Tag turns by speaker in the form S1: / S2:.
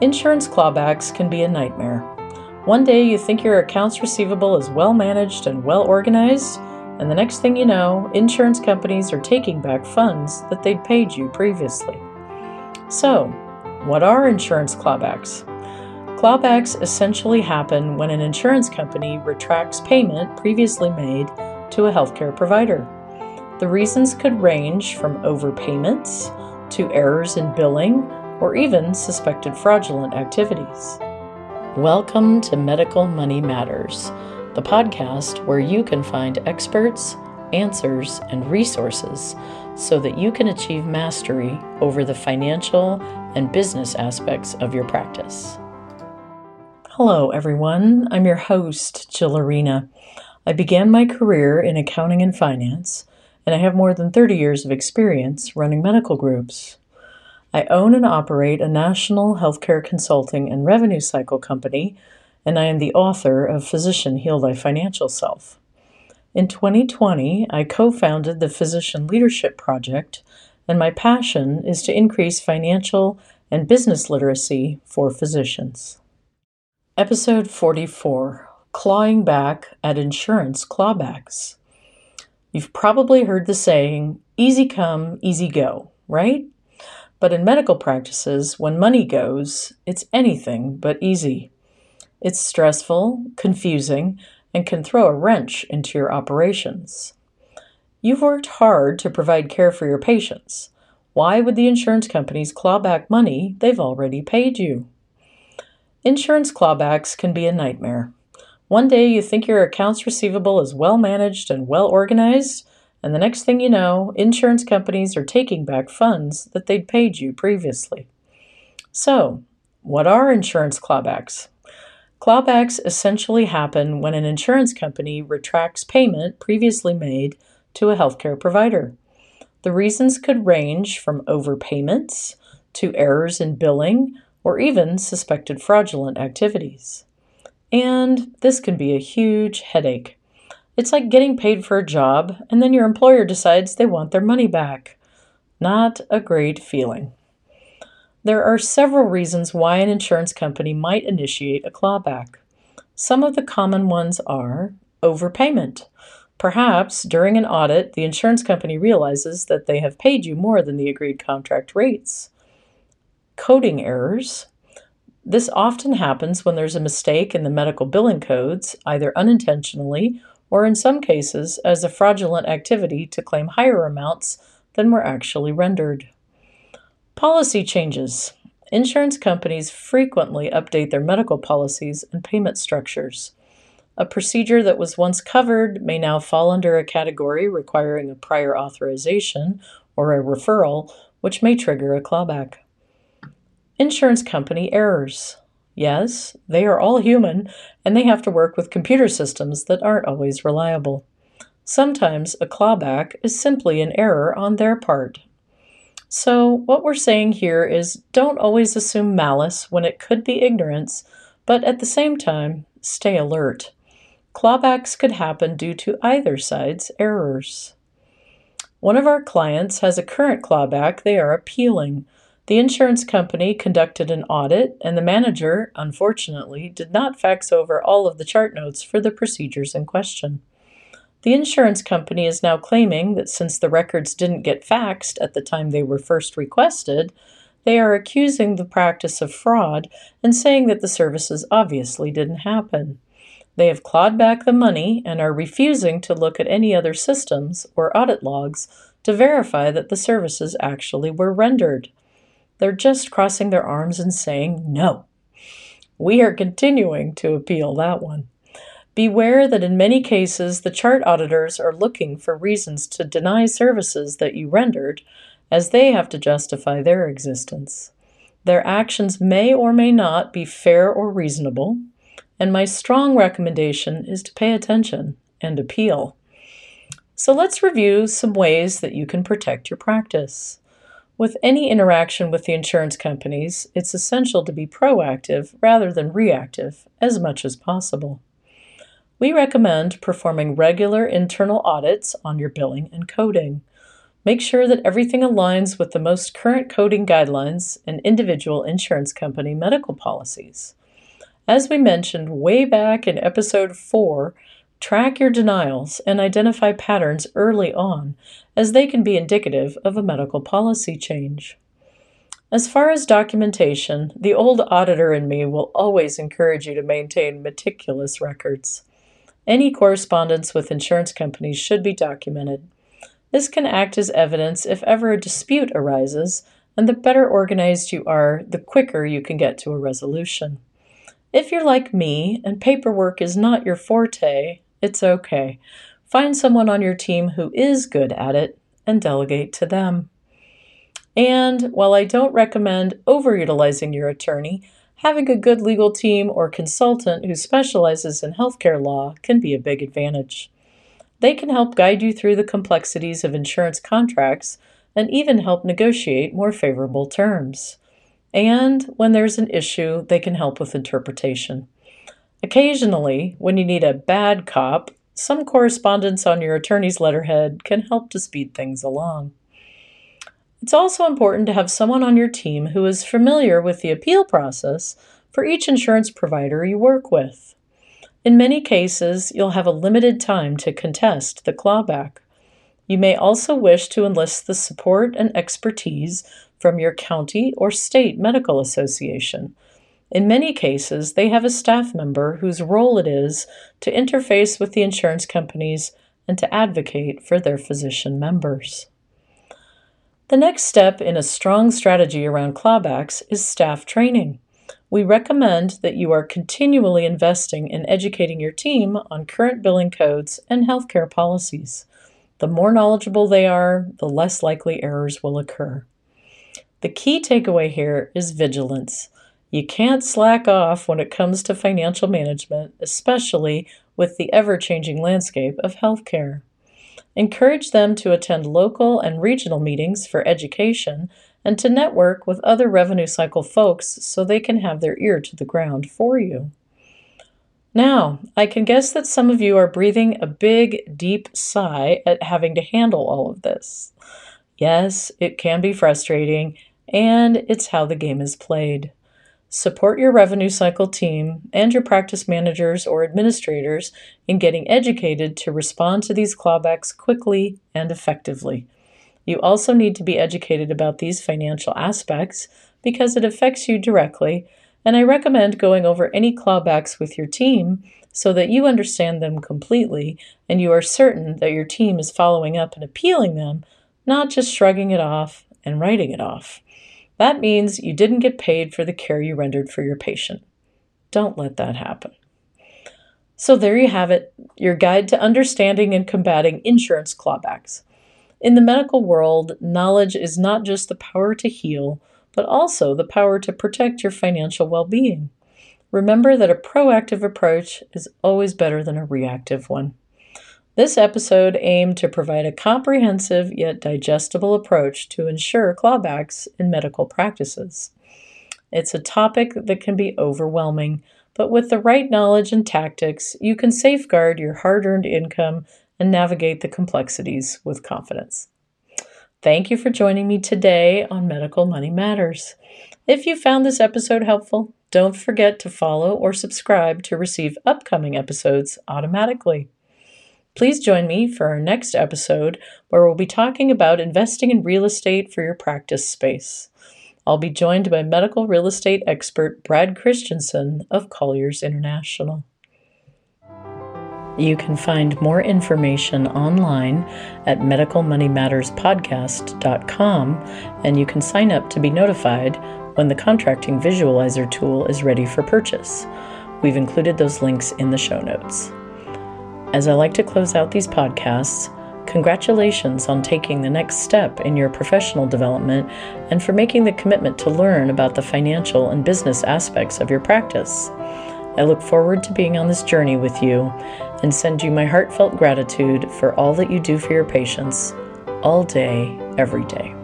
S1: Insurance clawbacks can be a nightmare. One day you think your accounts receivable is well managed and well organized, and the next thing you know, insurance companies are taking back funds that they'd paid you previously. So, what are insurance clawbacks? Clawbacks essentially happen when an insurance company retracts payment previously made to a healthcare provider. The reasons could range from overpayments to errors in billing or even suspected fraudulent activities. Welcome to Medical Money Matters, the podcast where you can find experts, answers, and resources so that you can achieve mastery over the financial and business aspects of your practice. Hello, everyone. I'm your host, Jill Arena. I began my career in accounting and finance, and I have more than 30 years of experience running medical groups. I own and operate a national healthcare consulting and revenue cycle company, and I am the author of Physician Heal Thy Financial Self. In 2020, I co founded the Physician Leadership Project, and my passion is to increase financial and business literacy for physicians. Episode 44 Clawing Back at Insurance Clawbacks. You've probably heard the saying, easy come, easy go, right? But in medical practices, when money goes, it's anything but easy. It's stressful, confusing, and can throw a wrench into your operations. You've worked hard to provide care for your patients. Why would the insurance companies claw back money they've already paid you? Insurance clawbacks can be a nightmare. One day you think your accounts receivable is well managed and well organized, and the next thing you know, insurance companies are taking back funds that they'd paid you previously. So, what are insurance clawbacks? Clawbacks essentially happen when an insurance company retracts payment previously made to a healthcare provider. The reasons could range from overpayments to errors in billing or even suspected fraudulent activities. And this can be a huge headache. It's like getting paid for a job and then your employer decides they want their money back. Not a great feeling. There are several reasons why an insurance company might initiate a clawback. Some of the common ones are overpayment. Perhaps during an audit, the insurance company realizes that they have paid you more than the agreed contract rates. Coding errors. This often happens when there's a mistake in the medical billing codes, either unintentionally or in some cases as a fraudulent activity to claim higher amounts than were actually rendered. Policy changes. Insurance companies frequently update their medical policies and payment structures. A procedure that was once covered may now fall under a category requiring a prior authorization or a referral, which may trigger a clawback. Insurance company errors. Yes, they are all human, and they have to work with computer systems that aren't always reliable. Sometimes a clawback is simply an error on their part. So, what we're saying here is don't always assume malice when it could be ignorance, but at the same time, stay alert. Clawbacks could happen due to either side's errors. One of our clients has a current clawback they are appealing. The insurance company conducted an audit, and the manager, unfortunately, did not fax over all of the chart notes for the procedures in question. The insurance company is now claiming that since the records didn't get faxed at the time they were first requested, they are accusing the practice of fraud and saying that the services obviously didn't happen. They have clawed back the money and are refusing to look at any other systems or audit logs to verify that the services actually were rendered. They're just crossing their arms and saying no. We are continuing to appeal that one. Beware that in many cases the chart auditors are looking for reasons to deny services that you rendered, as they have to justify their existence. Their actions may or may not be fair or reasonable, and my strong recommendation is to pay attention and appeal. So let's review some ways that you can protect your practice. With any interaction with the insurance companies, it's essential to be proactive rather than reactive as much as possible. We recommend performing regular internal audits on your billing and coding. Make sure that everything aligns with the most current coding guidelines and individual insurance company medical policies. As we mentioned way back in episode 4, track your denials and identify patterns early on, as they can be indicative of a medical policy change. As far as documentation, the old auditor in me will always encourage you to maintain meticulous records. Any correspondence with insurance companies should be documented. This can act as evidence if ever a dispute arises, and the better organized you are, the quicker you can get to a resolution. If you're like me and paperwork is not your forte, it's okay. Find someone on your team who is good at it and delegate to them. And while I don't recommend overutilizing your attorney, having a good legal team or consultant who specializes in healthcare law can be a big advantage. They can help guide you through the complexities of insurance contracts and even help negotiate more favorable terms. And when there's an issue, they can help with interpretation. Occasionally, when you need a bad cop, some correspondence on your attorney's letterhead can help to speed things along. It's also important to have someone on your team who is familiar with the appeal process for each insurance provider you work with. In many cases, you'll have a limited time to contest the clawback. You may also wish to enlist the support and expertise from your county or state medical association. In many cases, they have a staff member whose role it is to interface with the insurance companies and to advocate for their physician members. The next step in a strong strategy around clawbacks is staff training. We recommend that you are continually investing in educating your team on current billing codes and healthcare policies. The more knowledgeable they are, the less likely errors will occur. The key takeaway here is vigilance. You can't slack off when it comes to financial management, especially with the ever changing landscape of healthcare. Encourage them to attend local and regional meetings for education and to network with other revenue cycle folks so they can have their ear to the ground for you. Now, I can guess that some of you are breathing a big, deep sigh at having to handle all of this. Yes, it can be frustrating, and it's how the game is played. Support your revenue cycle team and your practice managers or administrators in getting educated to respond to these clawbacks quickly and effectively. You also need to be educated about these financial aspects because it affects you directly, and I recommend going over any clawbacks with your team so that you understand them completely and you are certain that your team is following up and appealing them, not just shrugging it off and writing it off. That means you didn't get paid for the care you rendered for your patient. Don't let that happen. So, there you have it your guide to understanding and combating insurance clawbacks. In the medical world, knowledge is not just the power to heal, but also the power to protect your financial well being. Remember that a proactive approach is always better than a reactive one. This episode aimed to provide a comprehensive yet digestible approach to ensure clawbacks in medical practices. It's a topic that can be overwhelming, but with the right knowledge and tactics, you can safeguard your hard earned income and navigate the complexities with confidence. Thank you for joining me today on Medical Money Matters. If you found this episode helpful, don't forget to follow or subscribe to receive upcoming episodes automatically. Please join me for our next episode where we'll be talking about investing in real estate for your practice space. I'll be joined by medical real estate expert Brad Christensen of Colliers International. You can find more information online at medicalmoneymatterspodcast.com and you can sign up to be notified when the contracting visualizer tool is ready for purchase. We've included those links in the show notes. As I like to close out these podcasts, congratulations on taking the next step in your professional development and for making the commitment to learn about the financial and business aspects of your practice. I look forward to being on this journey with you and send you my heartfelt gratitude for all that you do for your patients all day, every day.